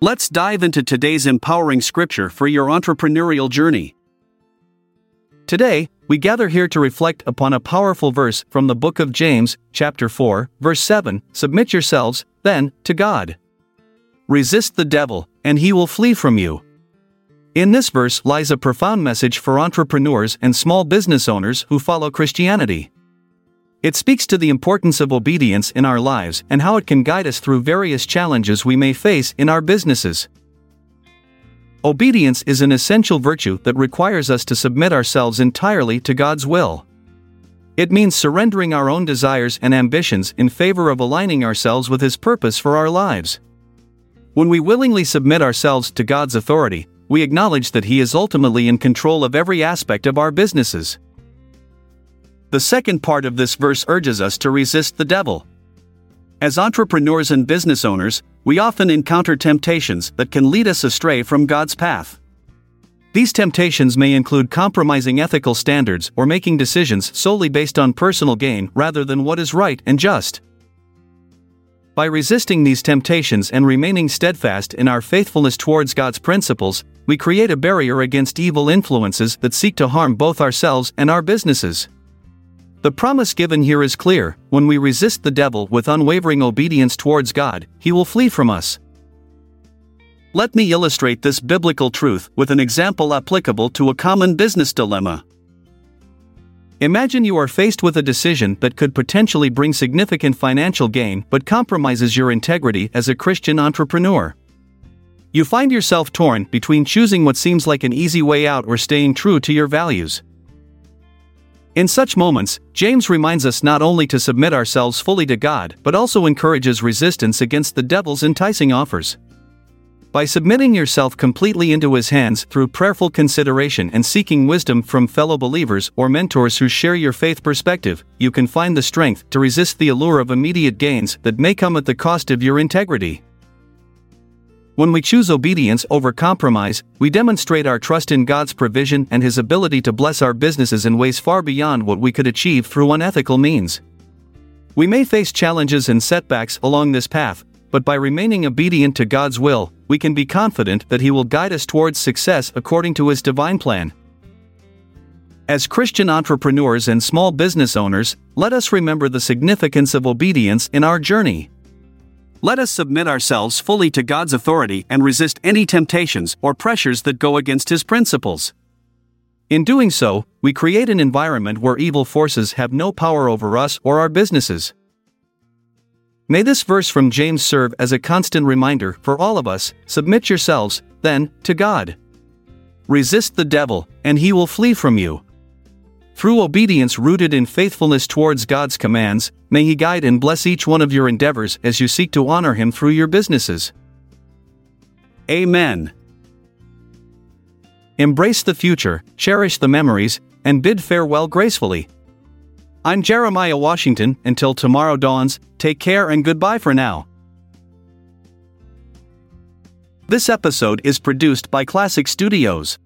Let's dive into today's empowering scripture for your entrepreneurial journey. Today, we gather here to reflect upon a powerful verse from the book of James, chapter 4, verse 7 Submit yourselves, then, to God. Resist the devil, and he will flee from you. In this verse lies a profound message for entrepreneurs and small business owners who follow Christianity. It speaks to the importance of obedience in our lives and how it can guide us through various challenges we may face in our businesses. Obedience is an essential virtue that requires us to submit ourselves entirely to God's will. It means surrendering our own desires and ambitions in favor of aligning ourselves with His purpose for our lives. When we willingly submit ourselves to God's authority, we acknowledge that He is ultimately in control of every aspect of our businesses. The second part of this verse urges us to resist the devil. As entrepreneurs and business owners, we often encounter temptations that can lead us astray from God's path. These temptations may include compromising ethical standards or making decisions solely based on personal gain rather than what is right and just. By resisting these temptations and remaining steadfast in our faithfulness towards God's principles, we create a barrier against evil influences that seek to harm both ourselves and our businesses. The promise given here is clear when we resist the devil with unwavering obedience towards God, he will flee from us. Let me illustrate this biblical truth with an example applicable to a common business dilemma. Imagine you are faced with a decision that could potentially bring significant financial gain but compromises your integrity as a Christian entrepreneur. You find yourself torn between choosing what seems like an easy way out or staying true to your values. In such moments, James reminds us not only to submit ourselves fully to God, but also encourages resistance against the devil's enticing offers. By submitting yourself completely into his hands through prayerful consideration and seeking wisdom from fellow believers or mentors who share your faith perspective, you can find the strength to resist the allure of immediate gains that may come at the cost of your integrity. When we choose obedience over compromise, we demonstrate our trust in God's provision and His ability to bless our businesses in ways far beyond what we could achieve through unethical means. We may face challenges and setbacks along this path, but by remaining obedient to God's will, we can be confident that He will guide us towards success according to His divine plan. As Christian entrepreneurs and small business owners, let us remember the significance of obedience in our journey. Let us submit ourselves fully to God's authority and resist any temptations or pressures that go against His principles. In doing so, we create an environment where evil forces have no power over us or our businesses. May this verse from James serve as a constant reminder for all of us submit yourselves, then, to God. Resist the devil, and he will flee from you. Through obedience rooted in faithfulness towards God's commands, may He guide and bless each one of your endeavors as you seek to honor Him through your businesses. Amen. Embrace the future, cherish the memories, and bid farewell gracefully. I'm Jeremiah Washington. Until tomorrow dawns, take care and goodbye for now. This episode is produced by Classic Studios.